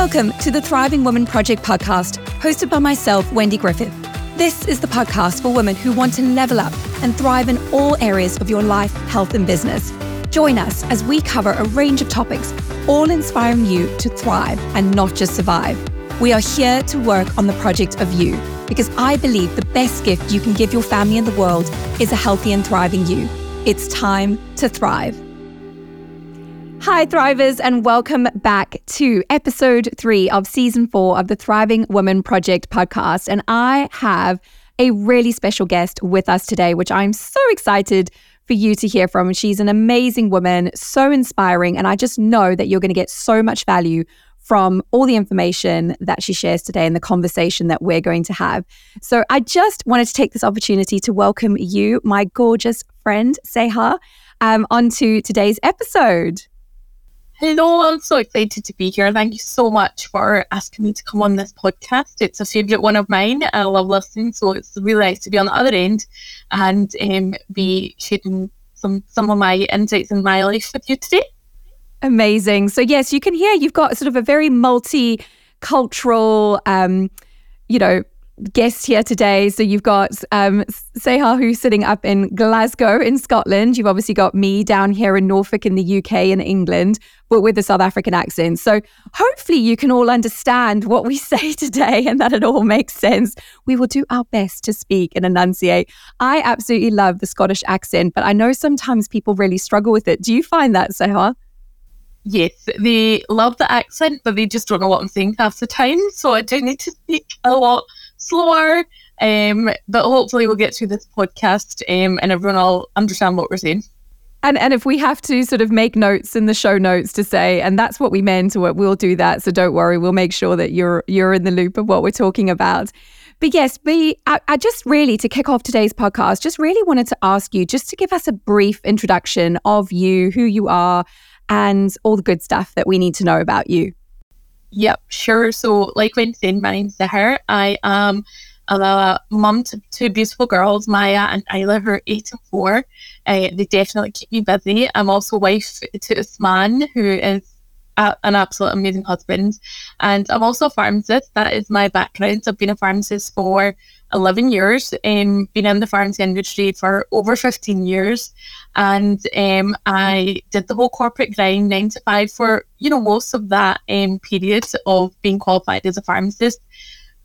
Welcome to the Thriving Woman Project podcast, hosted by myself, Wendy Griffith. This is the podcast for women who want to level up and thrive in all areas of your life, health, and business. Join us as we cover a range of topics, all inspiring you to thrive and not just survive. We are here to work on the project of you because I believe the best gift you can give your family and the world is a healthy and thriving you. It's time to thrive. Hi, Thrivers, and welcome back to episode three of season four of the Thriving Woman Project podcast. And I have a really special guest with us today, which I'm so excited for you to hear from. She's an amazing woman, so inspiring. And I just know that you're going to get so much value from all the information that she shares today and the conversation that we're going to have. So I just wanted to take this opportunity to welcome you, my gorgeous friend, Sehar, um, onto today's episode. Hello, I'm so excited to be here. Thank you so much for asking me to come on this podcast. It's a favourite one of mine. I love listening, so it's really nice to be on the other end and um, be sharing some some of my insights in my life with you today. Amazing. So yes, you can hear you've got sort of a very multicultural, um, you know, guest here today. So you've got um, Sehar, who's sitting up in Glasgow in Scotland. You've obviously got me down here in Norfolk in the UK and England, but with a South African accent. So hopefully you can all understand what we say today and that it all makes sense. We will do our best to speak and enunciate. I absolutely love the Scottish accent, but I know sometimes people really struggle with it. Do you find that, Sehar? Yes, they love the accent, but they just don't know what I'm saying half the time. So I do need to speak a lot slower. Um, but hopefully we'll get through this podcast um, and everyone will understand what we're saying. And and if we have to sort of make notes in the show notes to say, and that's what we meant, we'll do that. So don't worry, we'll make sure that you're you're in the loop of what we're talking about. But yes, we I, I just really to kick off today's podcast, just really wanted to ask you just to give us a brief introduction of you, who you are, and all the good stuff that we need to know about you. Yep, sure. So, like when said, my name's Sehar. I am a mum to two beautiful girls, Maya and Isla, who are eight and four. Uh, they definitely keep me busy. I'm also wife to Usman, who is a, an absolute amazing husband. And I'm also a pharmacist. That is my background. I've been a pharmacist for 11 years, um, been in the pharmacy industry for over 15 years. And um, I did the whole corporate grind, nine to five, for, you know, most of that um, period of being qualified as a pharmacist.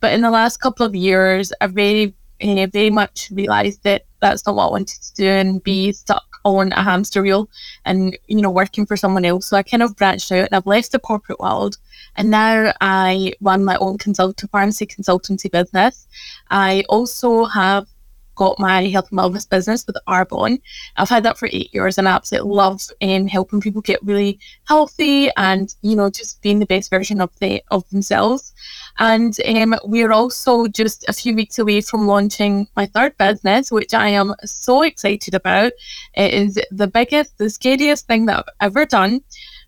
But in the last couple of years, I very, uh, very much realised that that's not what I wanted to do and be stuck on a hamster wheel and, you know, working for someone else. So I kind of branched out and I've left the corporate world and now I run my own consultant pharmacy consultancy business. I also have got my health and wellness business with Arbonne. I've had that for eight years and I absolutely love um, helping people get really healthy and, you know, just being the best version of the of themselves. And um, we're also just a few weeks away from launching my third business, which I am so excited about. It is the biggest, the scariest thing that I've ever done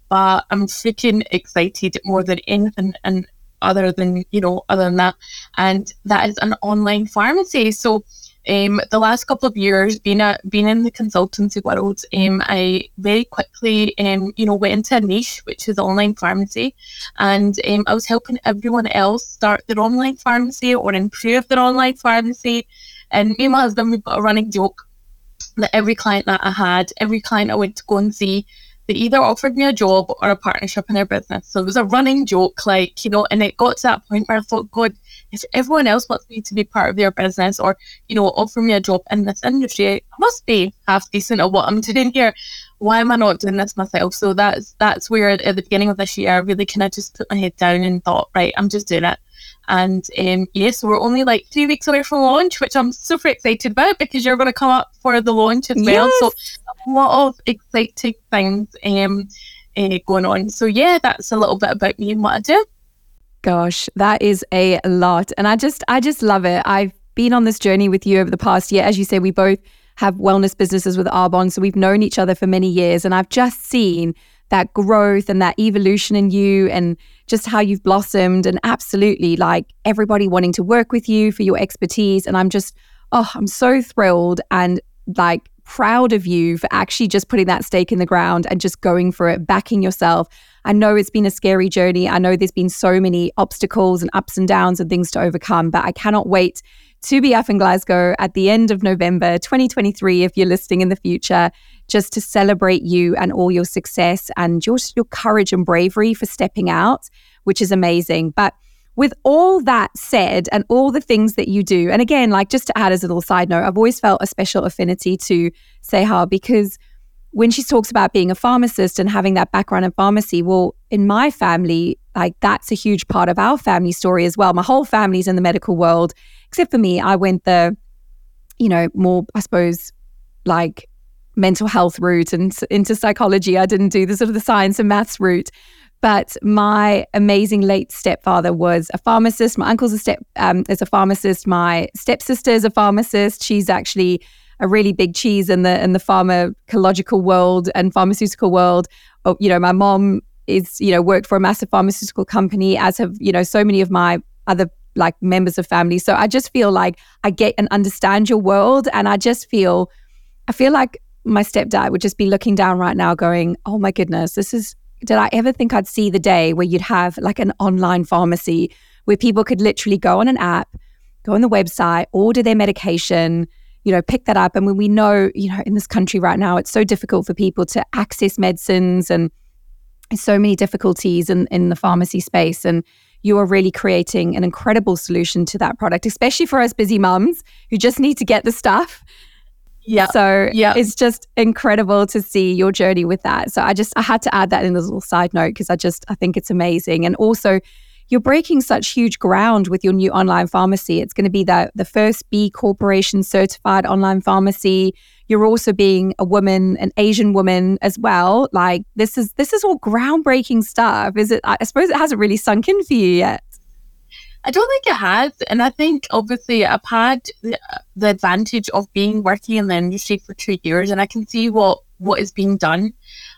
but I'm freaking excited more than anything and other than you know other than that and that is an online pharmacy so um, the last couple of years being a, being in the consultancy world um, I very quickly um, you know went into a niche which is online pharmacy. And I was helping everyone else start their online pharmacy or improve their online pharmacy. And me and my husband we've got a running joke that every client that I had every client I went to go and see they either offered me a job or a partnership in their business. So it was a running joke, like, you know, and it got to that point where I thought, God, if everyone else wants me to be part of their business or, you know, offer me a job in this industry, I must be half decent at what I'm doing here. Why am I not doing this myself? So that's that's where at the beginning of this year I really kind of just put my head down and thought, right, I'm just doing it. And um, yes, yeah, so we're only like three weeks away from launch, which I'm super excited about because you're going to come up for the launch as well. So a lot of exciting things um, uh, going on. So yeah, that's a little bit about me and what I do. Gosh, that is a lot, and I just I just love it. I've been on this journey with you over the past year. As you say, we both have wellness businesses with Arbonne, so we've known each other for many years, and I've just seen that growth and that evolution in you and just how you've blossomed and absolutely like everybody wanting to work with you for your expertise and I'm just oh I'm so thrilled and like proud of you for actually just putting that stake in the ground and just going for it backing yourself I know it's been a scary journey. I know there's been so many obstacles and ups and downs and things to overcome, but I cannot wait to be up in Glasgow at the end of November 2023 if you're listening in the future just to celebrate you and all your success and your your courage and bravery for stepping out which is amazing but with all that said and all the things that you do and again like just to add as a little side note I've always felt a special affinity to Sehar because when she talks about being a pharmacist and having that background in pharmacy, well, in my family, like that's a huge part of our family story as well. My whole family's in the medical world, except for me. I went the, you know, more, I suppose, like mental health route and into psychology. I didn't do the sort of the science and maths route. But my amazing late stepfather was a pharmacist. My uncle's a step um, is a pharmacist. My stepsister is a pharmacist. She's actually a really big cheese in the in the pharmacological world and pharmaceutical world. Oh, you know, my mom is you know worked for a massive pharmaceutical company, as have you know so many of my other like members of family. So I just feel like I get and understand your world, and I just feel, I feel like my stepdad would just be looking down right now, going, "Oh my goodness, this is." Did I ever think I'd see the day where you'd have like an online pharmacy where people could literally go on an app, go on the website, order their medication, you know, pick that up. And when we know, you know, in this country right now, it's so difficult for people to access medicines and so many difficulties in, in the pharmacy space. And you are really creating an incredible solution to that product, especially for us busy mums who just need to get the stuff. Yeah. So yeah. it's just incredible to see your journey with that. So I just I had to add that in as a little side note because I just I think it's amazing. And also you're breaking such huge ground with your new online pharmacy. It's going to be the, the first B Corporation certified online pharmacy. You're also being a woman, an Asian woman as well. Like this is this is all groundbreaking stuff. Is it? I suppose it hasn't really sunk in for you yet. I don't think it has, and I think obviously I've had the, the advantage of being working in the industry for two years, and I can see what what is being done.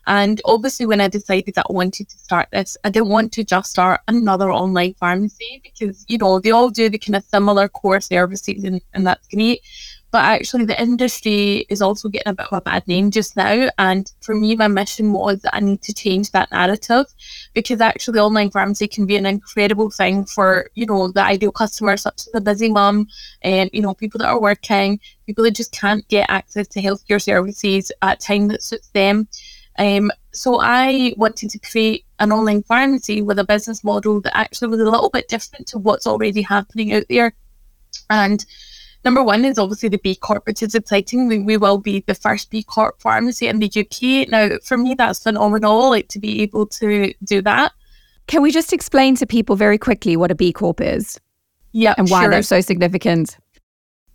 And obviously, when I decided that I wanted to start this, I didn't want to just start another online pharmacy because, you know, they all do the kind of similar core services and, and that's great. But actually, the industry is also getting a bit of a bad name just now. And for me, my mission was that I need to change that narrative because actually, online pharmacy can be an incredible thing for, you know, the ideal customer, such as the busy mum and, you know, people that are working, people that just can't get access to healthcare services at time that suits them. Um, so I wanted to create an online pharmacy with a business model that actually was a little bit different to what's already happening out there. And number one is obviously the B Corp, which is exciting. We, we will be the first B Corp pharmacy in the UK. Now, for me, that's phenomenal, like to be able to do that. Can we just explain to people very quickly what a B Corp is? Yeah. And why sure. they're so significant?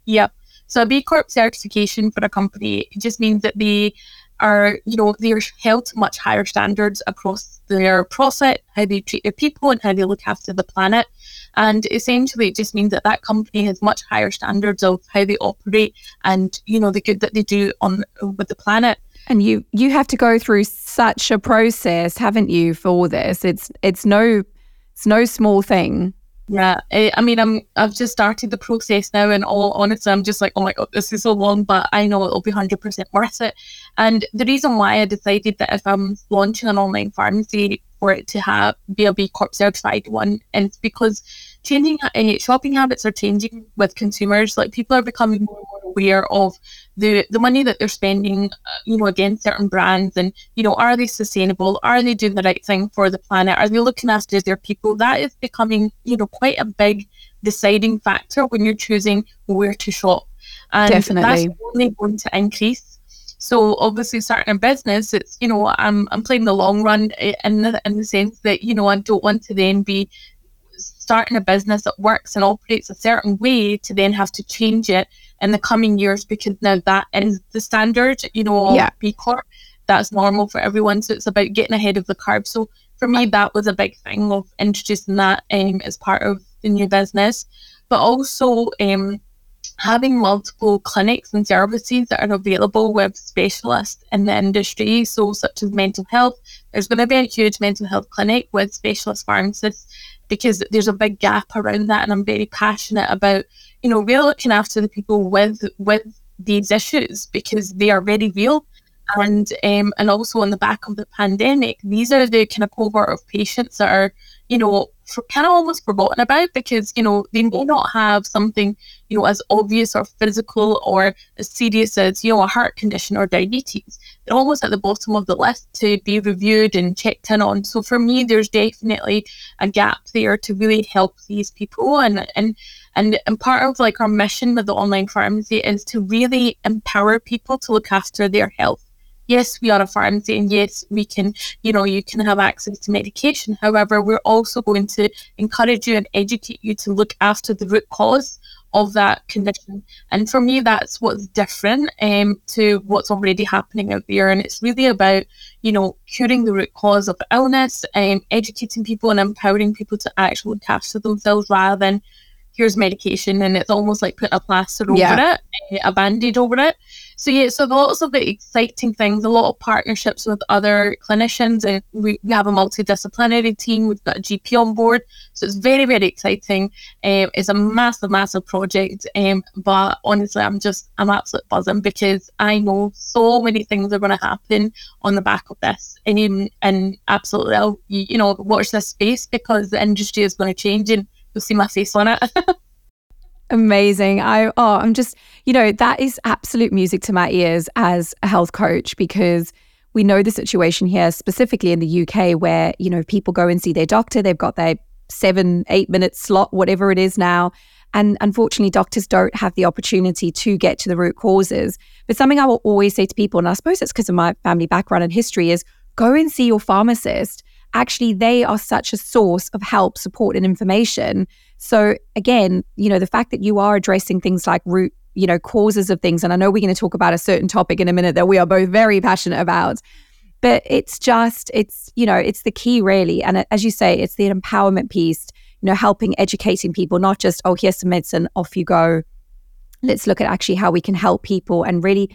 Yep. So a B Corp certification for a company just means that they are, you know, they're held to much higher standards across their profit, how they treat their people, and how they look after the planet. And essentially, it just means that that company has much higher standards of how they operate and, you know, the good that they do on with the planet. And you you have to go through such a process, haven't you, for this? It's it's no it's no small thing. Yeah, eh, I mean, I'm I've just started the process now, and all honestly, I'm just like, oh my god, this is so long, but I know it'll be hundred percent worth it. And the reason why I decided that if I'm launching an online pharmacy, for it to have be a B Corp certified one, is because changing uh, shopping habits are changing with consumers. Like people are becoming more and more aware of the the money that they're spending, uh, you know, against certain brands, and you know, are they sustainable? Are they doing the right thing for the planet? Are they looking after their people? That is becoming, you know, quite a big deciding factor when you're choosing where to shop, and Definitely. that's only going to increase. So obviously, starting a business, it's you know I'm I'm playing the long run eh, in the in the sense that you know I don't want to then be starting a business that works and operates a certain way to then have to change it in the coming years because now that is the standard, you know, yeah. B Corp. That's normal for everyone. So it's about getting ahead of the curve. So for me, that was a big thing of introducing that um, as part of the new business. But also um, having multiple clinics and services that are available with specialists in the industry, so such as mental health. There's going to be a huge mental health clinic with specialist pharmacists because there's a big gap around that, and I'm very passionate about, you know, really looking after the people with with these issues because they are very real And um, and also on the back of the pandemic, these are the kind of cohort of patients that are, you know, kind of almost forgotten about because you know they may not have something you know as obvious or physical or as serious as you know a heart condition or diabetes. They're almost at the bottom of the list to be reviewed and checked in on. So for me, there's definitely a gap there to really help these people and and and, and part of like our mission with the online pharmacy is to really empower people to look after their health yes, we are a pharmacy and yes, we can, you know, you can have access to medication. However, we're also going to encourage you and educate you to look after the root cause of that condition. And for me, that's what's different um, to what's already happening out there. And it's really about, you know, curing the root cause of illness, um, educating people and empowering people to actually look after themselves rather than here's medication and it's almost like putting a plaster over yeah. it, eh, a band-aid over it. So yeah, so lots of the exciting things, a lot of partnerships with other clinicians, and we, we have a multidisciplinary team. We've got a GP on board, so it's very very exciting. Um, it's a massive massive project, um, but honestly, I'm just I'm absolutely buzzing because I know so many things are going to happen on the back of this, and and absolutely, I'll, you, you know, watch this space because the industry is going to change and you'll see my face on it. Amazing. I oh, I'm just, you know, that is absolute music to my ears as a health coach because we know the situation here, specifically in the UK, where, you know, people go and see their doctor, they've got their seven, eight minute slot, whatever it is now. And unfortunately, doctors don't have the opportunity to get to the root causes. But something I will always say to people, and I suppose it's because of my family background and history, is go and see your pharmacist. Actually, they are such a source of help, support, and information so again, you know, the fact that you are addressing things like root, you know, causes of things, and I know we're going to talk about a certain topic in a minute that we are both very passionate about, but it's just, it's, you know, it's the key really. And as you say, it's the empowerment piece, you know, helping educating people, not just, oh, here's some medicine, off you go. Let's look at actually how we can help people and really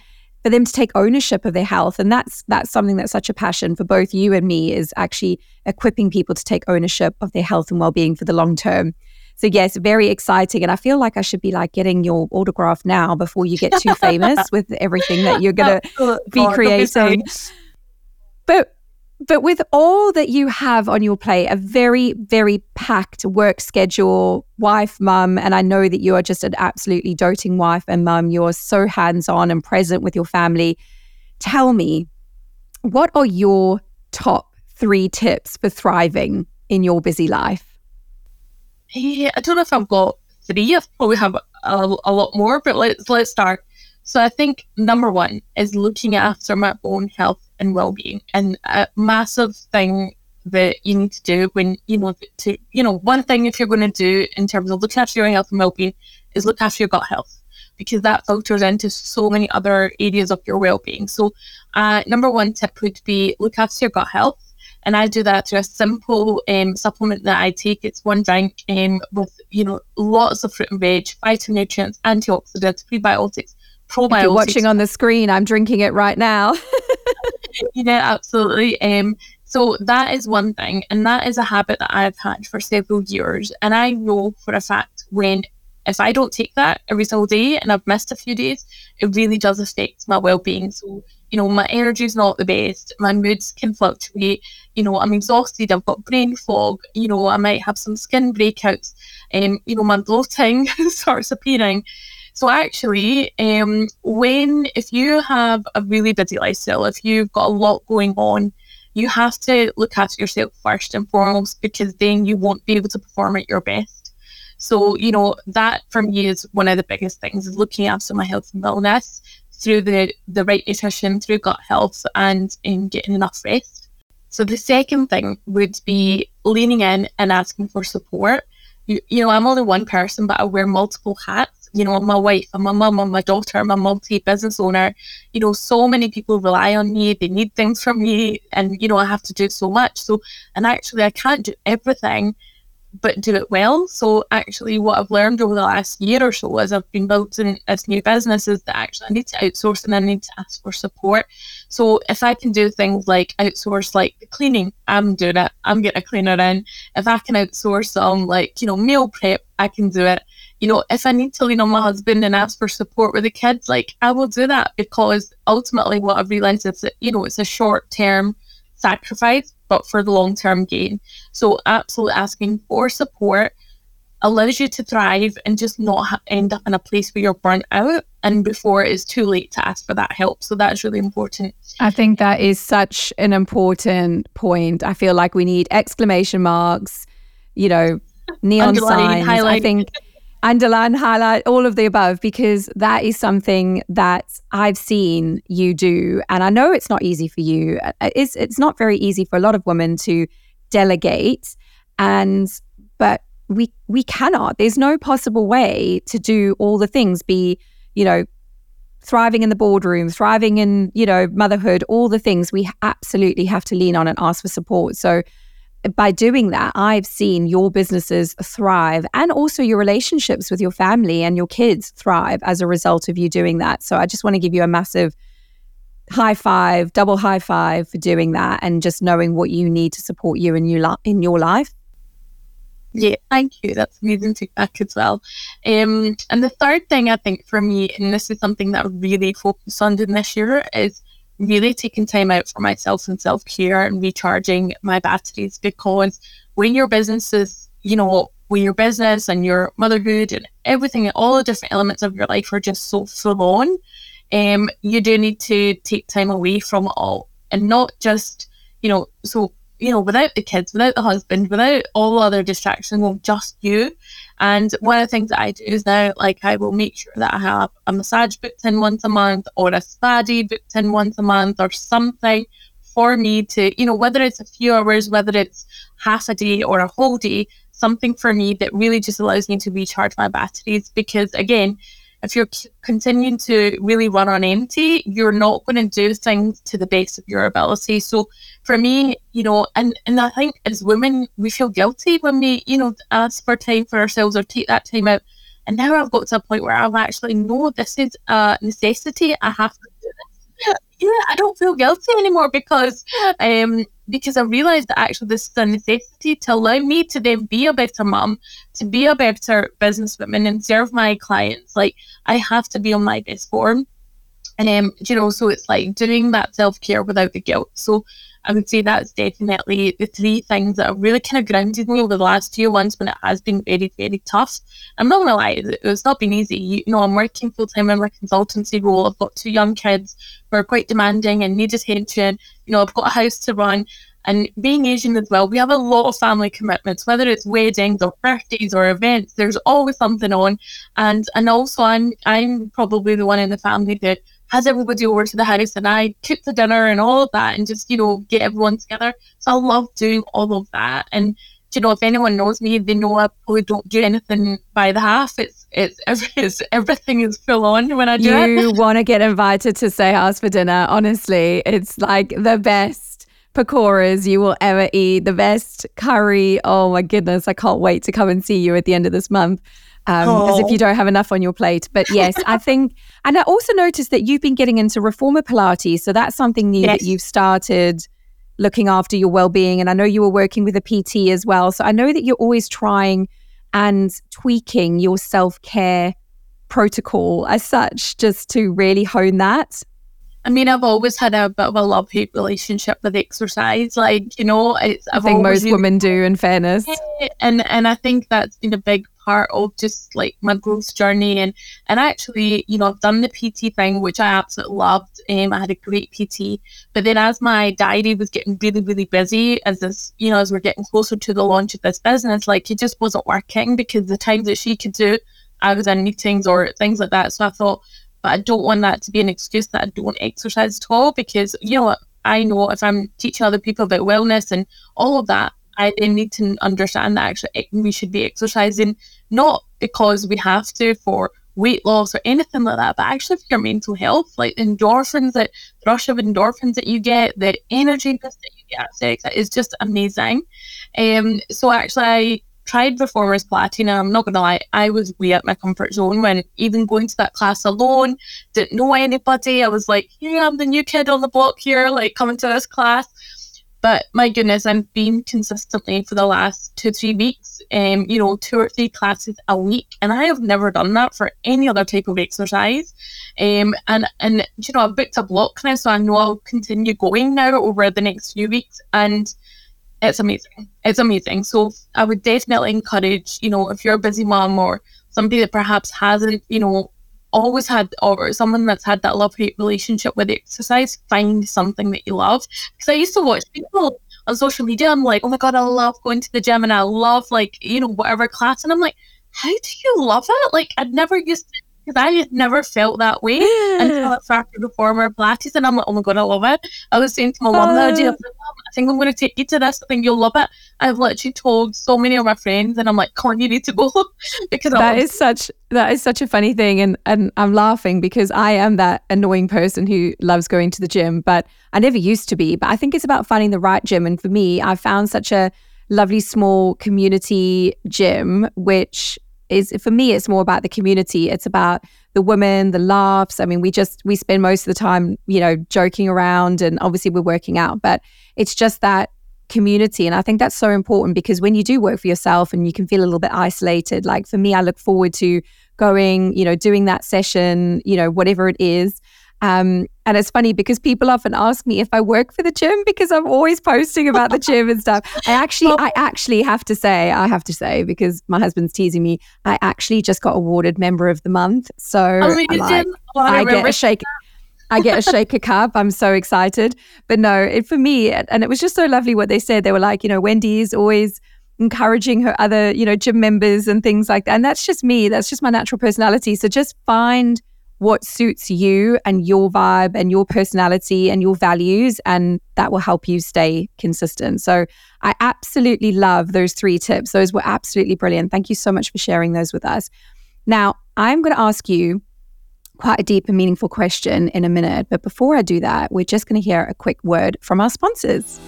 for them to take ownership of their health and that's that's something that's such a passion for both you and me is actually equipping people to take ownership of their health and well-being for the long term so yes, very exciting. And I feel like I should be like getting your autograph now before you get too famous with everything that you're gonna be creating. But but with all that you have on your plate, a very, very packed work schedule, wife, mum, and I know that you are just an absolutely doting wife and mum. You're so hands on and present with your family. Tell me, what are your top three tips for thriving in your busy life? Yeah, I don't know if I've got three. I probably have a, a lot more, but let's let's start. So I think number one is looking after my own health and well-being, and a massive thing that you need to do when you know to you know one thing if you're going to do in terms of looking after your health and well-being is look after your gut health because that filters into so many other areas of your well-being. So, uh, number one tip would be look after your gut health. And I do that through a simple um, supplement that I take. It's one drink um, with, you know, lots of fruit and veg, phytonutrients, antioxidants, prebiotics, probiotics. If you're watching on the screen, I'm drinking it right now. yeah, absolutely. Um, so that is one thing. And that is a habit that I've had for several years. And I know for a fact when if I don't take that every single day and I've missed a few days, it really does affect my well being. So you know, my energy is not the best. My moods can fluctuate. You know, I'm exhausted. I've got brain fog. You know, I might have some skin breakouts. Um, you know, my bloating starts appearing. So actually, um, when if you have a really busy lifestyle, if you've got a lot going on, you have to look after yourself first and foremost because then you won't be able to perform at your best. So, you know, that for me is one of the biggest things is looking after my health and wellness through the, the right nutrition, through gut health, and in getting enough rest. So the second thing would be leaning in and asking for support. You, you know, I'm only one person, but I wear multiple hats. You know, my wife, I'm my mum, I'm my daughter, I'm a multi-business owner. You know, so many people rely on me. They need things from me, and you know, I have to do so much. So, and actually, I can't do everything but do it well. So actually, what I've learned over the last year or so as I've been building this new business is that actually I need to outsource and I need to ask for support. So if I can do things like outsource like the cleaning, I'm doing it. I'm getting a cleaner in. If I can outsource some like you know meal prep, I can do it. You know, if I need to lean on my husband and ask for support with the kids, like I will do that because ultimately what I've realized is that you know it's a short term sacrifice, but for the long term gain. So, absolutely asking for support allows you to thrive and just not ha- end up in a place where you're burnt out and before it's too late to ask for that help. So, that's really important. I think that is such an important point. I feel like we need exclamation marks, you know, neon signs. I think underline, highlight, all of the above, because that is something that I've seen you do. And I know it's not easy for you. Uh, it's, it's not very easy for a lot of women to delegate. And, but we, we cannot. There's no possible way to do all the things, be, you know, thriving in the boardroom, thriving in, you know, motherhood, all the things we absolutely have to lean on and ask for support. So, by doing that, I've seen your businesses thrive and also your relationships with your family and your kids thrive as a result of you doing that. So I just want to give you a massive high five, double high five for doing that and just knowing what you need to support you in your, in your life. Yeah, thank you. That's amazing feedback as well. Um, and the third thing I think for me, and this is something that I really focus on in this year, is really taking time out for myself and self care and recharging my batteries because when your business is, you know, when your business and your motherhood and everything, all the different elements of your life are just so full on, um, you do need to take time away from it all. And not just, you know, so you know, without the kids, without the husband, without all other distractions, well, just you. And one of the things that I do is now, like, I will make sure that I have a massage booked in once a month or a spa day booked in once a month or something for me to, you know, whether it's a few hours, whether it's half a day or a whole day, something for me that really just allows me to recharge my batteries. Because again, if you're continuing to really run on empty, you're not going to do things to the best of your ability. So for me, you know, and, and I think as women, we feel guilty when we, you know, ask for time for ourselves or take that time out. And now I've got to a point where I've actually know this is a necessity. I have to. Yeah, I don't feel guilty anymore because um because I realized that actually this is a necessity to allow me to then be a better mom, to be a better businesswoman and serve my clients. Like I have to be on my best form. And um, you know, so it's like doing that self care without the guilt. So I would say that's definitely the three things that have really kind of grounded me over the last few months when it has been very, very tough. I'm not gonna lie, it's not been easy. You know, I'm working full time in my consultancy role. I've got two young kids who are quite demanding and need attention. You know, I've got a house to run. And being Asian as well, we have a lot of family commitments, whether it's weddings or birthdays or events. There's always something on, and and also I'm I'm probably the one in the family that has everybody over to the house and I cook the dinner and all of that and just, you know, get everyone together. So I love doing all of that. And, you know, if anyone knows me, they know I probably don't do anything by the half. It's, it's, it's everything is full on when I do you it. You want to get invited to Say House for dinner. Honestly, it's like the best pakoras you will ever eat, the best curry. Oh my goodness. I can't wait to come and see you at the end of this month um, oh. as if you don't have enough on your plate. But yes, I think, and I also noticed that you've been getting into reformer Pilates. So that's something new yes. that you've started looking after your well being. And I know you were working with a PT as well. So I know that you're always trying and tweaking your self care protocol as such, just to really hone that. I mean, I've always had a bit of a love hate relationship with exercise. Like, you know, i think most women do, in fairness. And and I think that's been a big part of just like my growth journey. And and actually, you know, I've done the PT thing, which I absolutely loved. Um, I had a great PT. But then as my diary was getting really, really busy, as this, you know, as we're getting closer to the launch of this business, like it just wasn't working because the times that she could do, I was in meetings or things like that. So I thought, but I don't want that to be an excuse that I don't exercise at all because, you know, I know if I'm teaching other people about wellness and all of that, I then need to understand that actually we should be exercising not because we have to for weight loss or anything like that, but actually for your mental health, like endorphins, that rush of endorphins that you get, the energy that you get at sex, just amazing. Um, so actually, I tried Reformer Pilates. I'm not gonna lie, I was way at my comfort zone when even going to that class alone, didn't know anybody. I was like, yeah, I'm the new kid on the block here, like coming to this class. But my goodness, I've been consistently for the last two, three weeks, um, you know, two or three classes a week. And I have never done that for any other type of exercise. Um, and, and, you know, I've booked a block now, so I know I'll continue going now over the next few weeks. And it's amazing. It's amazing. So I would definitely encourage, you know, if you're a busy mom or somebody that perhaps hasn't, you know, always had or someone that's had that love hate relationship with exercise, find something that you love. Because I used to watch people on social media. I'm like, oh my god, I love going to the gym and I love like you know whatever class, and I'm like, how do you love it? Like I'd never used to because I never felt that way until I started Reformer Pilates, and I'm like, oh my god, I love it. I was saying to my mum the other day, I think I'm going to take you to this. I think you'll love it. I've literally told so many of my friends, and I'm like, come on, you need to go because that is such that is such a funny thing, and and I'm laughing because I am that annoying person who loves going to the gym, but I never used to be. But I think it's about finding the right gym, and for me, I found such a lovely small community gym, which is for me it's more about the community. It's about the women the laughs. I mean we just we spend most of the time you know joking around and obviously we're working out but it's just that community. And i think that's so important because when you do work for yourself and you can feel a little bit isolated like for me i look forward to going you know doing that session you know whatever it is. Um, and it's funny because people often ask me if I work for the gym because I'm always posting about the gym and stuff. I actually, I actually have to say, I have to say, because my husband's teasing me, I actually just got awarded member of the month. So oh, like, I, I get a shake. I get a shaker cup. I'm so excited. But no, it, for me, and it was just so lovely what they said. They were like, you know, Wendy is always encouraging her other, you know, gym members and things like that. And that's just me. That's just my natural personality. So just find what suits you and your vibe and your personality and your values, and that will help you stay consistent. So, I absolutely love those three tips. Those were absolutely brilliant. Thank you so much for sharing those with us. Now, I'm going to ask you quite a deep and meaningful question in a minute. But before I do that, we're just going to hear a quick word from our sponsors.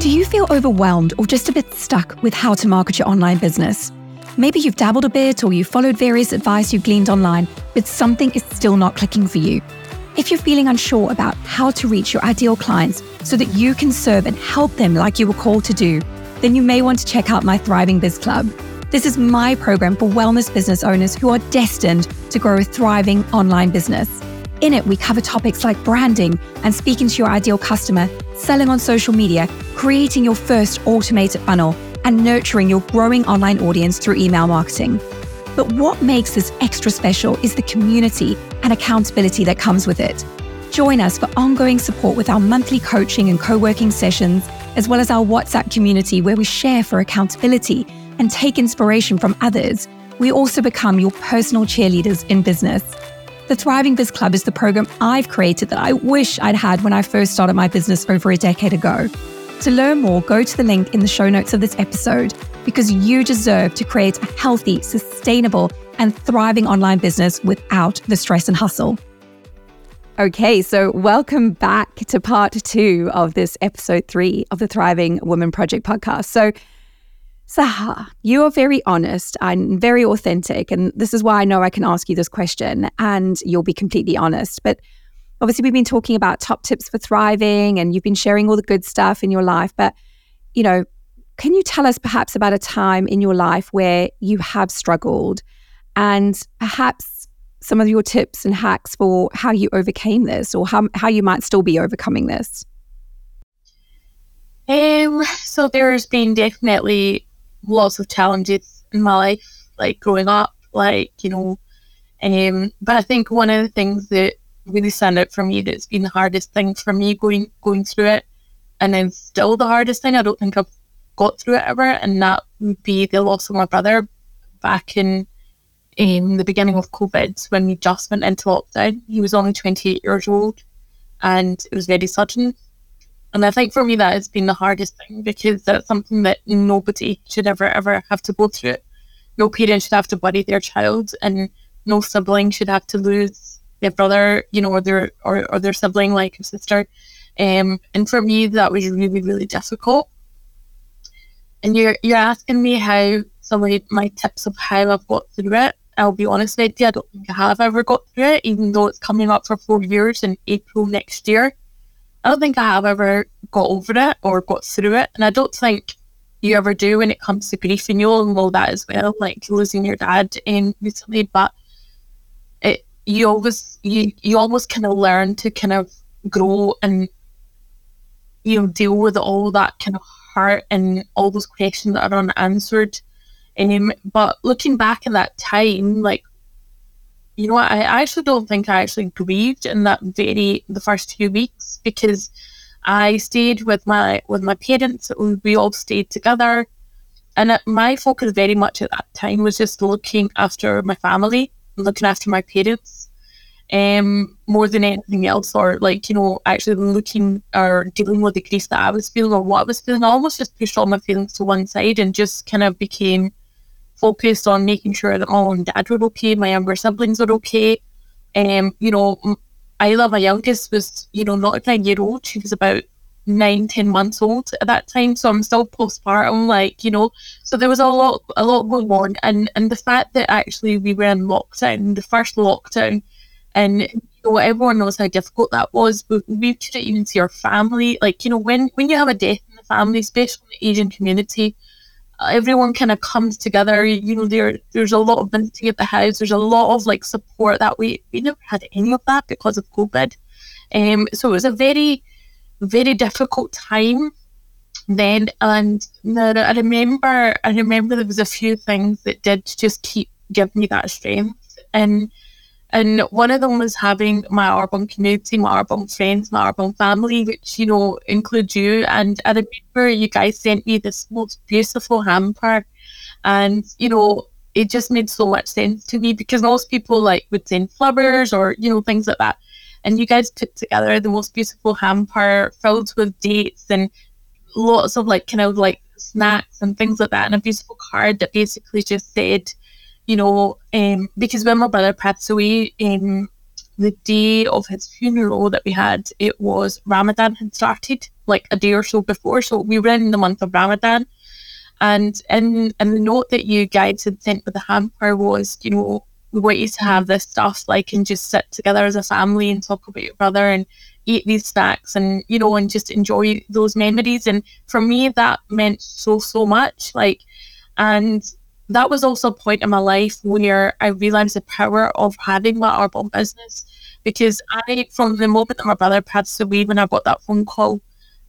Do you feel overwhelmed or just a bit stuck with how to market your online business? Maybe you've dabbled a bit or you've followed various advice you've gleaned online, but something is still not clicking for you. If you're feeling unsure about how to reach your ideal clients so that you can serve and help them like you were called to do, then you may want to check out my Thriving Biz Club. This is my program for wellness business owners who are destined to grow a thriving online business. In it, we cover topics like branding and speaking to your ideal customer, selling on social media, creating your first automated funnel and nurturing your growing online audience through email marketing. But what makes this extra special is the community and accountability that comes with it. Join us for ongoing support with our monthly coaching and co working sessions, as well as our WhatsApp community where we share for accountability and take inspiration from others. We also become your personal cheerleaders in business. The Thriving Biz Club is the program I've created that I wish I'd had when I first started my business over a decade ago. To learn more, go to the link in the show notes of this episode because you deserve to create a healthy, sustainable, and thriving online business without the stress and hustle. Okay, so welcome back to part two of this episode three of the Thriving Woman Project podcast. So, Sehar, you are very honest and very authentic. And this is why I know I can ask you this question and you'll be completely honest. But obviously we've been talking about top tips for thriving and you've been sharing all the good stuff in your life but you know can you tell us perhaps about a time in your life where you have struggled and perhaps some of your tips and hacks for how you overcame this or how, how you might still be overcoming this um so there's been definitely lots of challenges in my life like growing up like you know um but i think one of the things that really stand out for me that's been the hardest thing for me going going through it and then still the hardest thing I don't think I've got through it ever and that would be the loss of my brother back in in the beginning of COVID when we just went into lockdown. He was only 28 years old and it was very sudden. And I think for me that has been the hardest thing because that's something that nobody should ever ever have to go through. No parent should have to bury their child and no sibling should have to lose their brother, you know, or their or, or their sibling, like a sister. Um, and for me, that was really, really difficult. and you're you're asking me how some of my tips of how I've got through it. I'll be honest with you, I don't think I have ever got through it, even though it's coming up for four years in April next year. I don't think I have ever got over it or got through it. And I don't think you ever do when it comes to grief. And you'll know that as well, like losing your dad in recently. But it you always you you almost kind of learn to kind of grow and you know deal with all that kind of hurt and all those questions that are unanswered. Um, but looking back at that time, like you know, I actually don't think I actually grieved in that very the first few weeks because I stayed with my with my parents. We all stayed together, and it, my focus very much at that time was just looking after my family, looking after my parents, um, more than anything else, or like you know, actually looking or dealing with the grief that I was feeling or what I was feeling. I almost just pushed all my feelings to one side and just kind of became focused on making sure that mom and dad were okay, my younger siblings were okay. Um, you know, Isla, my youngest, was, you know, not a nine year old. She was about nine, ten months old at that time. So I'm still postpartum, like, you know. So there was a lot a lot going on. And and the fact that actually we were in lockdown, the first lockdown, and you know, everyone knows how difficult that was, but we couldn't even see our family. Like, you know, when when you have a death in the family, especially in the Asian community, everyone kind of comes together. You know, there there's a lot of visiting at the house. There's a lot of like support that we we never had any of that because of COVID. Um, so it was a very very difficult time then. And I remember I remember there was a few things that did just keep give me that strength and and one of them was having my Arbonne community, my Arbonne friends, my Arbonne family, which, you know, includes you. And I remember you guys sent me this most beautiful hamper. And, you know, it just made so much sense to me because most people like would send flowers or, you know, things like that. And you guys put together the most beautiful hamper filled with dates and lots of like kind of like snacks and things like that and a beautiful card that basically just said, you know, um, because when my brother passed away, um, the day of his funeral that we had, it was Ramadan had started like a day or so before. So we were in the month of Ramadan. And in and the note that you guys had sent with the hamper was, you know, we want you to have this stuff like and just sit together as a family and talk about your brother and eat these snacks and you know and just enjoy those memories. And for me that meant so so much. Like and that was also a point in my life where I realized the power of having my Arbonne business because I, from the moment that my brother passed away, when I got that phone call,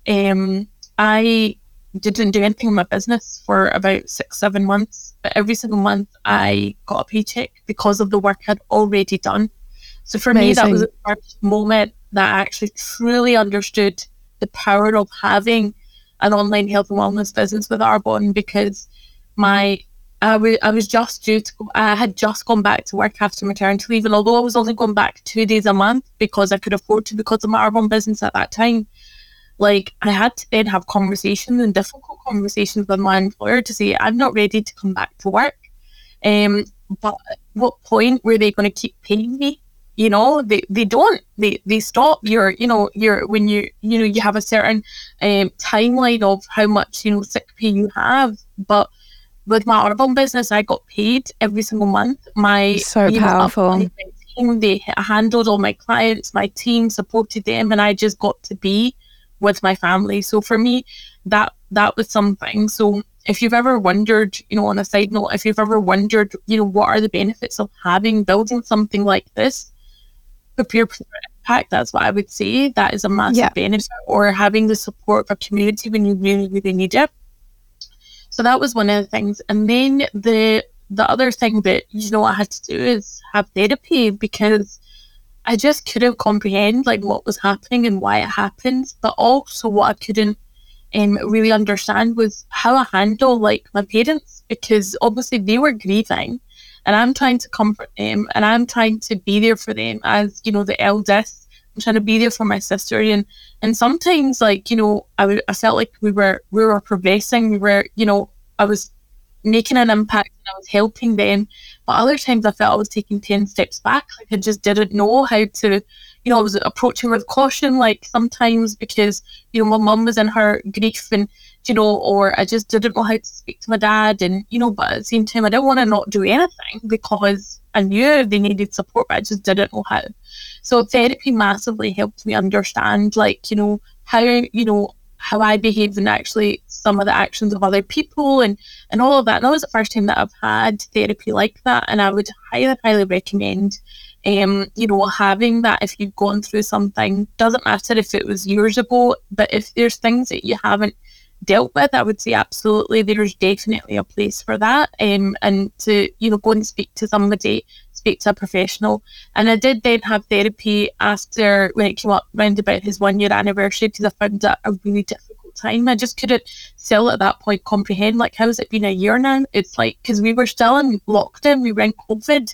um, I didn't do anything in my business for about six, seven months. But every single month, I got a paycheck because of the work I'd already done. So for Amazing. me, that was the first moment that I actually truly understood the power of having an online health and wellness business with Arbonne because my I, w- I was just due to, I had just gone back to work after maternity leave. And although I was only going back two days a month because I could afford to because of my Arbonne business at that time, like I had to then have conversations and difficult conversations with my employer to say, I'm not ready to come back to work. Um, but at what point were they going to keep paying me? You know, they, they don't. They they stop your, you know, your when you you know you have a certain um, timeline of how much you know sick pay you have, but with my Arbonne business, I got paid every single month. My so powerful. Know, team, they handled all my clients, my team supported them, and I just got to be with my family. So for me, that that was something. So if you've ever wondered, you know, on a side note, if you've ever wondered, you know, what are the benefits of having building something like this, prepare for impact. That's what I would say. That is a massive yeah. benefit, or having the support of a community when you really, really need it. So that was one of the things. And then the the other thing that you know I had to do is have therapy because I just couldn't comprehend like what was happening and why it happened. But also what I couldn't um, really understand was how I handle like my parents because obviously they were grieving and I'm trying to comfort them and I'm trying to be there for them as you know the eldest I'm trying to be there for my sister. And and sometimes like you know I, felt like we were we were progressing. We were you know I was making an impact and I was helping them But other times I felt I was taking 10 steps back. Like I just didn't know how to, you know, I was approaching with caution, like sometimes because, you know, my mum was in her grief and, you know, or I just didn't know how to speak to my dad. And, you know, but at the same time, I didn't want to not do anything because I knew they needed support, but I just didn't know how. So therapy massively helped me understand, like, you know, how, you know, how I behave and actually some of the actions of other people and, and all of that. And that was the first time that I've had therapy like that. And I would highly, highly recommend, um, you know, having that if you've gone through something, doesn't matter if it was years ago, but if there's things that you haven't dealt with, I would say absolutely there's definitely a place for that. Um, and to, you know, go and speak to somebody, speak to a professional. And I did then have therapy after when it came up round about his one year anniversary because I found that a really difficult time. I just couldn't still at that point comprehend like how has it been a year now? It's like because we were still in lockdown, we were in COVID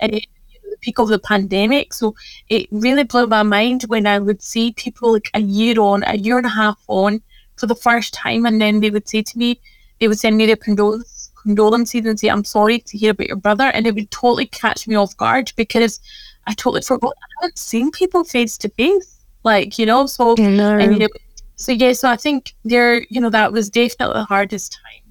and it, the peak of the pandemic. So it really blew my mind when I would see people like a year on, a year and a half on for the first time, and then they would say to me, they would send me their condolence, condolences and say, "I'm sorry to hear about your brother," and it would totally catch me off guard because I totally forgot I haven't seen people face to face, like you know. So, and, so yeah, so I think there, you know, that was definitely the hardest time.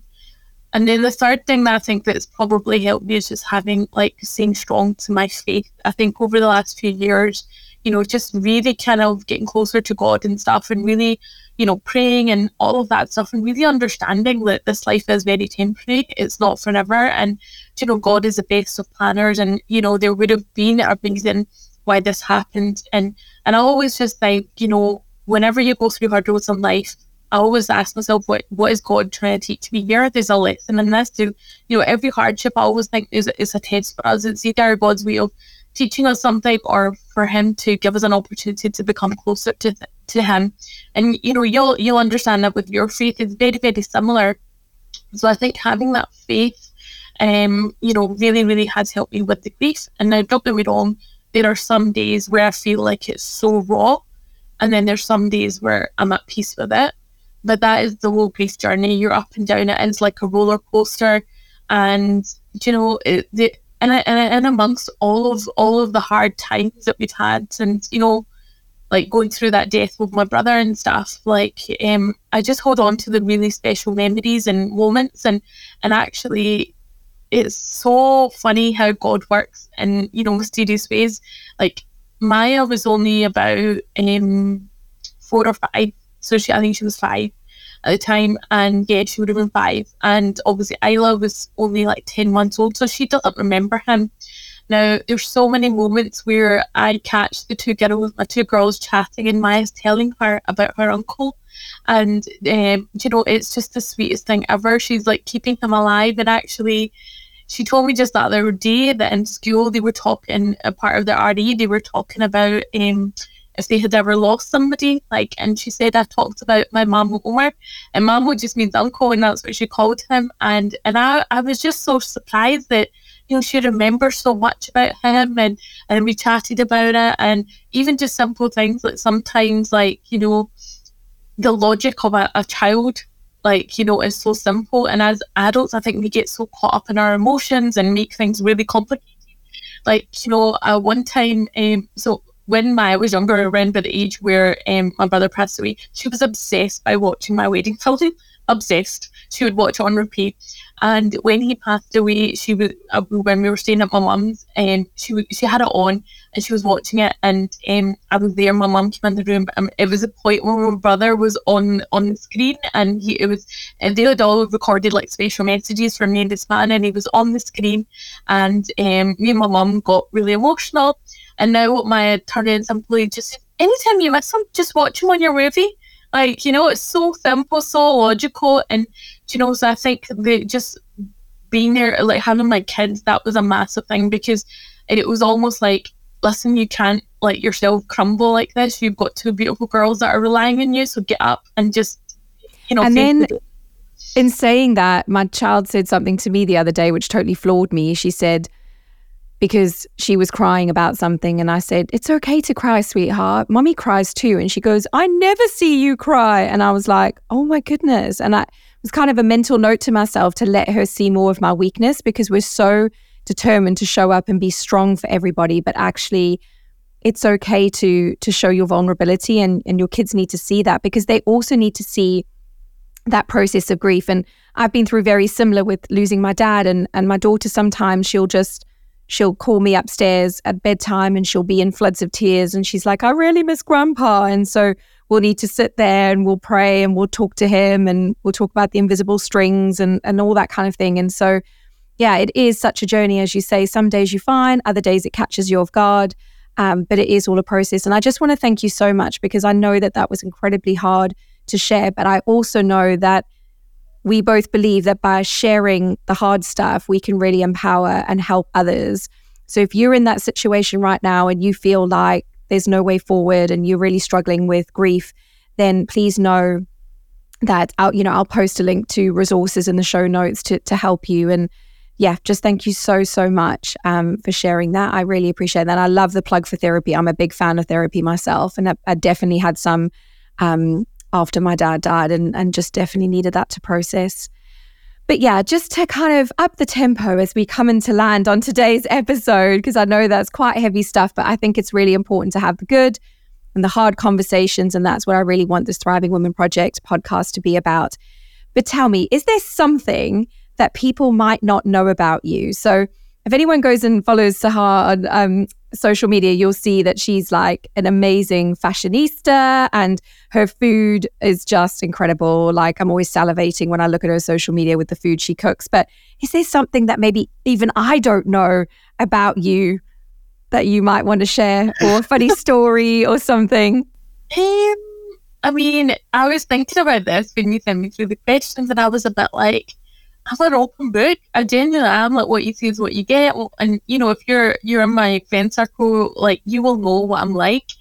And then the third thing that I think that's probably helped me is just having like staying strong to my faith. I think over the last few years, you know, just really kind of getting closer to God and stuff and really you know, praying and all of that stuff and really understanding that this life is very temporary. It's not forever. And, you know, God is the best of planners and, you know, there would have been a reason why this happened. And and I always just think, you know, whenever you go through hard roads in life, I always ask myself, what what is God trying to teach me here? There's a lesson in this. To you know, every hardship I always think is is a test for us. It's either God's way of teaching us something or for Him to give us an opportunity to become closer to to him. And you know, you'll you'll understand that with your faith is very, very similar. So I think having that faith um, you know, really, really has helped me with the grief. And now don't get me wrong, there are some days where I feel like it's so raw. And then there's some days where I'm at peace with it. But that is the whole grief journey. You're up and down. It is like a roller coaster. And you know, it, the, and, and, and amongst all of all of the hard times that we've had, and you know, like going through that death with my brother and stuff, like um, I just hold on to the really special memories and moments, and and actually, it's so funny how God works in you know mysterious ways. Like Maya was only about um, four or five, so she I think she was five at the time, and yeah, she would have been five, and obviously Isla was only like ten months old, so she doesn't remember him. Now, there's so many moments where I catch the two girls, my two girls chatting, and Maya's telling her about her uncle. And, um, you know, it's just the sweetest thing ever. She's like keeping him alive. And actually, she told me just that other day that in school they were talking, a part of the RE, they were talking about um, if they had ever lost somebody. Like, and she said, I talked about my mum Omar, and mum just means uncle, and that's what she called him. And and I, I was just so surprised that you know, she remembers so much about him and, and we chatted about it and even just simple things like sometimes like, you know, the logic of a, a child like you know is so simple and as adults i think we get so caught up in our emotions and make things really complicated like you know uh, one time um, so when Maya was younger around by the age where um, my brother passed away she was obsessed by watching my wedding film obsessed she would watch on repeat and when he passed away, she was uh, when we were staying at my mum's, and she she had it on and she was watching it, and um, I was there. My mum came in the room. Um, it was a point where my brother was on on the screen, and he it was and they had all recorded like special messages from me and this man, and he was on the screen, and um, me and my mum got really emotional, and now my turned simply just anytime you miss him, just watch him on your movie. Like, you know, it's so simple, so logical. And, you know, so I think that just being there, like having my kids, that was a massive thing because it was almost like, listen, you can't let yourself crumble like this. You've got two beautiful girls that are relying on you. So get up and just, you know, and then. In saying that, my child said something to me the other day which totally floored me. She said, because she was crying about something. And I said, It's okay to cry, sweetheart. Mommy cries too. And she goes, I never see you cry. And I was like, Oh my goodness. And I was kind of a mental note to myself to let her see more of my weakness because we're so determined to show up and be strong for everybody, but actually it's okay to to show your vulnerability and and your kids need to see that because they also need to see that process of grief and I've been through very similar with losing my dad and and my daughter sometimes she'll just she'll call me upstairs at bedtime and she'll be in floods of tears and she's like I really miss grandpa and so we'll need to sit there and we'll pray and we'll talk to him and we'll talk about the invisible strings and and all that kind of thing and so yeah it is such a journey as you say some days you find other days it catches you off guard um, but it is all a process. And I just want to thank you so much because I know that that was incredibly hard to share. But I also know that we both believe that by sharing the hard stuff, we can really empower and help others. So if you're in that situation right now and you feel like there's no way forward and you're really struggling with grief, then please know that I'll, you know, I'll post a link to resources in the show notes to to help you. And yeah, just thank you so, so much um, for sharing that. I really appreciate that. I love the plug for therapy. I'm a big fan of therapy myself, and I, I definitely had some um, after my dad died and, and just definitely needed that to process. But yeah, just to kind of up the tempo as we come into land on today's episode, because I know that's quite heavy stuff, but I think it's really important to have the good and the hard conversations. And that's what I really want this Thriving Women Project podcast to be about. But tell me, is there something that people might not know about you. So if anyone goes and follows Sehar on um, social media, you'll see that she's like an amazing fashionista and her food is just incredible. Like I'm always salivating when I look at her social media with the food she cooks. But is there something that maybe even I don't know about you that you might want to share or a funny story or something? Um, I mean, I was thinking about this when you sent me through the questions and I was a bit like, I'm an open book. I genuinely am like what you see is what you get. And you know, if you're you're in my friend circle, like you will know what I'm like.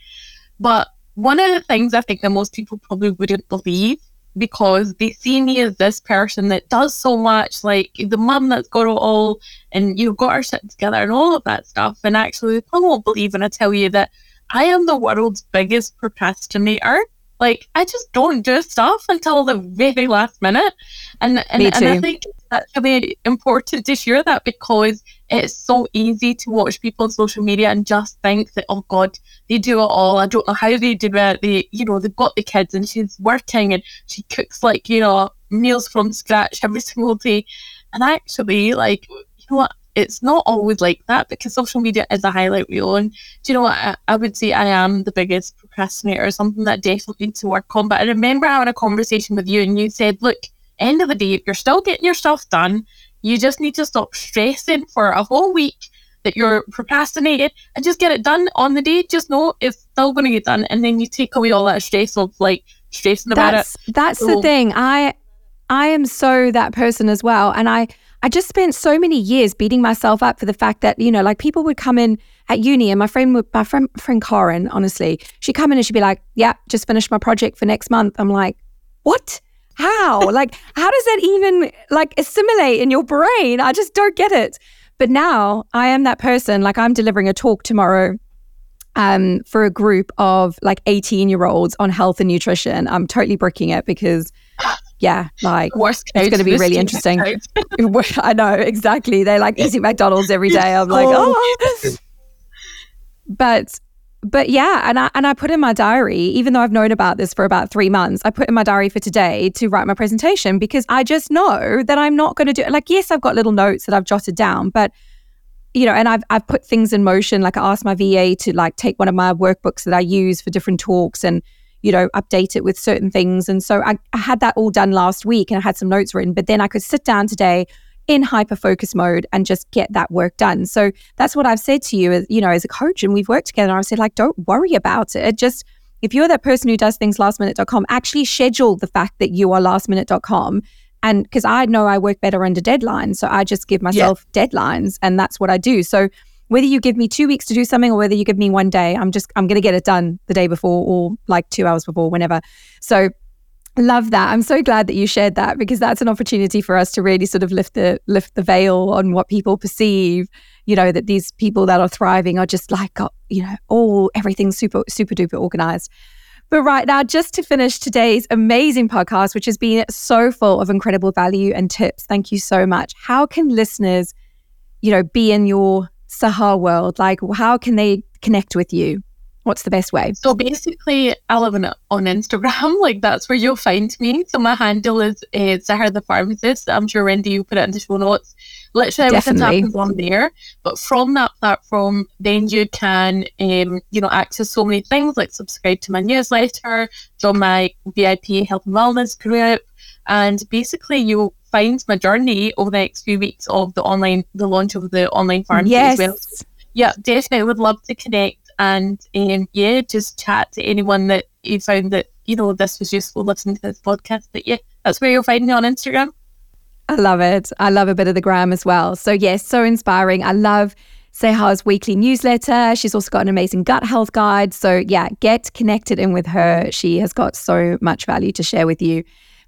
But one of the things I think that most people probably wouldn't believe because they see me as this person that does so much, like the mum that's got it all and you've got our shit together and all of that stuff. And actually, they won't believe when I tell you that I am the world's biggest procrastinator. Like I just don't do stuff until the very last minute. And and, and I think that's really important to share that because it's so easy to watch people on social media and just think that, oh God, they do it all. I don't know how they do it. They, you know, they've got the kids and she's working and she cooks like, you know, meals from scratch every single day. And actually, like, you know what? It's not always like that because social media is a highlight reel. And do you know what? I, I would say I am the biggest procrastinator, something that definitely needs to work on. But I remember having a conversation with you and you said, look, end of the day, if you're still getting your stuff done, you just need to stop stressing for a whole week that you're procrastinating and just get it done on the day. Just know it's still going to get done. And then you take away all that stress of like stressing about that's, it. That's so, the thing. I, I am so that person as well. And I, I just spent so many years beating myself up for the fact that, you know, like people would come in at uni and my friend would, my friend, friend Karen, honestly, she'd come in and she'd be like, yeah, just finished my project for next month. I'm like, what? How? like, how does that even like assimilate in your brain? I just don't get it. But now I am that person. Like, I'm delivering a talk tomorrow um, for a group of like 18 year olds on health and nutrition. I'm totally bricking it because, yeah, like Worst it's going to be really interesting. I know exactly. They're like eating McDonald's every day. I'm like, oh. But but yeah, and I and I put in my diary, even though I've known about this for about three months, I put in my diary for today to write my presentation because I just know that I'm not going to do it. Like, yes, I've got little notes that I've jotted down, but you know, and I've I've put things in motion. Like I asked my VA to like take one of my workbooks that I use for different talks and you know update it with certain things. And so I, I had that all done last week, and I had some notes written. But then I could sit down today in hyper focus mode and just get that work done. So that's what I've said to you as, you know, as a coach and we've worked together. I've said like, don't worry about it. Just, if you're that person who does things lastminute.com, actually schedule the fact that you are lastminute.com. And because I know I work better under deadlines. So I just give myself yeah. deadlines and that's what I do. So whether you give me two weeks to do something or whether you give me one day, I'm just, I'm going to get it done the day before or like two hours before, whenever. So Love that. I'm so glad that you shared that because that's an opportunity for us to really sort of lift the lift the veil on what people perceive. You know that these people that are thriving are just like got you know all everything super super duper organized. But right now, just to finish today's amazing podcast, which has been so full of incredible value and tips, thank you so much. How can listeners you know, be in your Sehar world? Like, how can they connect with you? What's the best way? So basically, I live on, on Instagram. Like that's where you'll find me. So my handle is uh, Sehar the Pharmacist. I'm sure Wendy, you put it in the show notes. Literally everything's happens on there. But from that platform, then you can, um, you know, access so many things like subscribe to my newsletter, join my VIP health and wellness group, and basically you'll find my journey over the next few weeks of the online, the launch of the online pharmacy yes. as well. Yeah, definitely would love to connect and um, yeah, just chat to anyone that you found that you know this was useful listening to this podcast. But yeah, that's where you'll find me on Instagram. I love it. I love a bit of the gram as well. So yes, so inspiring. I love Sehar's weekly newsletter. She's also got an amazing gut health guide. So yeah, get connected in with her. She has got so much value to share with you.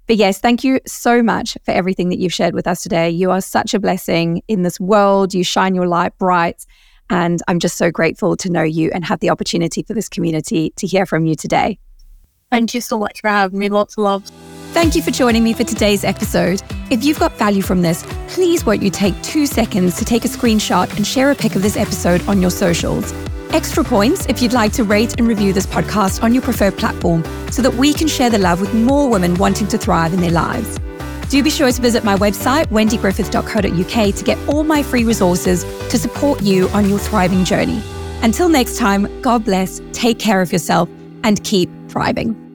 But yes, thank you so much for everything that you've shared with us today. You are such a blessing in this world. You shine your light bright. And I'm just so grateful to know you and have the opportunity for this community to hear from you today. Thank you so much for having me. Lots of love. Thank you for joining me for today's episode. If you've got value from this, please won't you take two seconds to take a screenshot and share a pic of this episode on your socials. Extra points if you'd like to rate and review this podcast on your preferred platform so that we can share the love with more women wanting to thrive in their lives. Do be sure to visit my website, wendygriffith.co.uk, to get all my free resources to support you on your thriving journey. Until next time, God bless, take care of yourself, and keep thriving.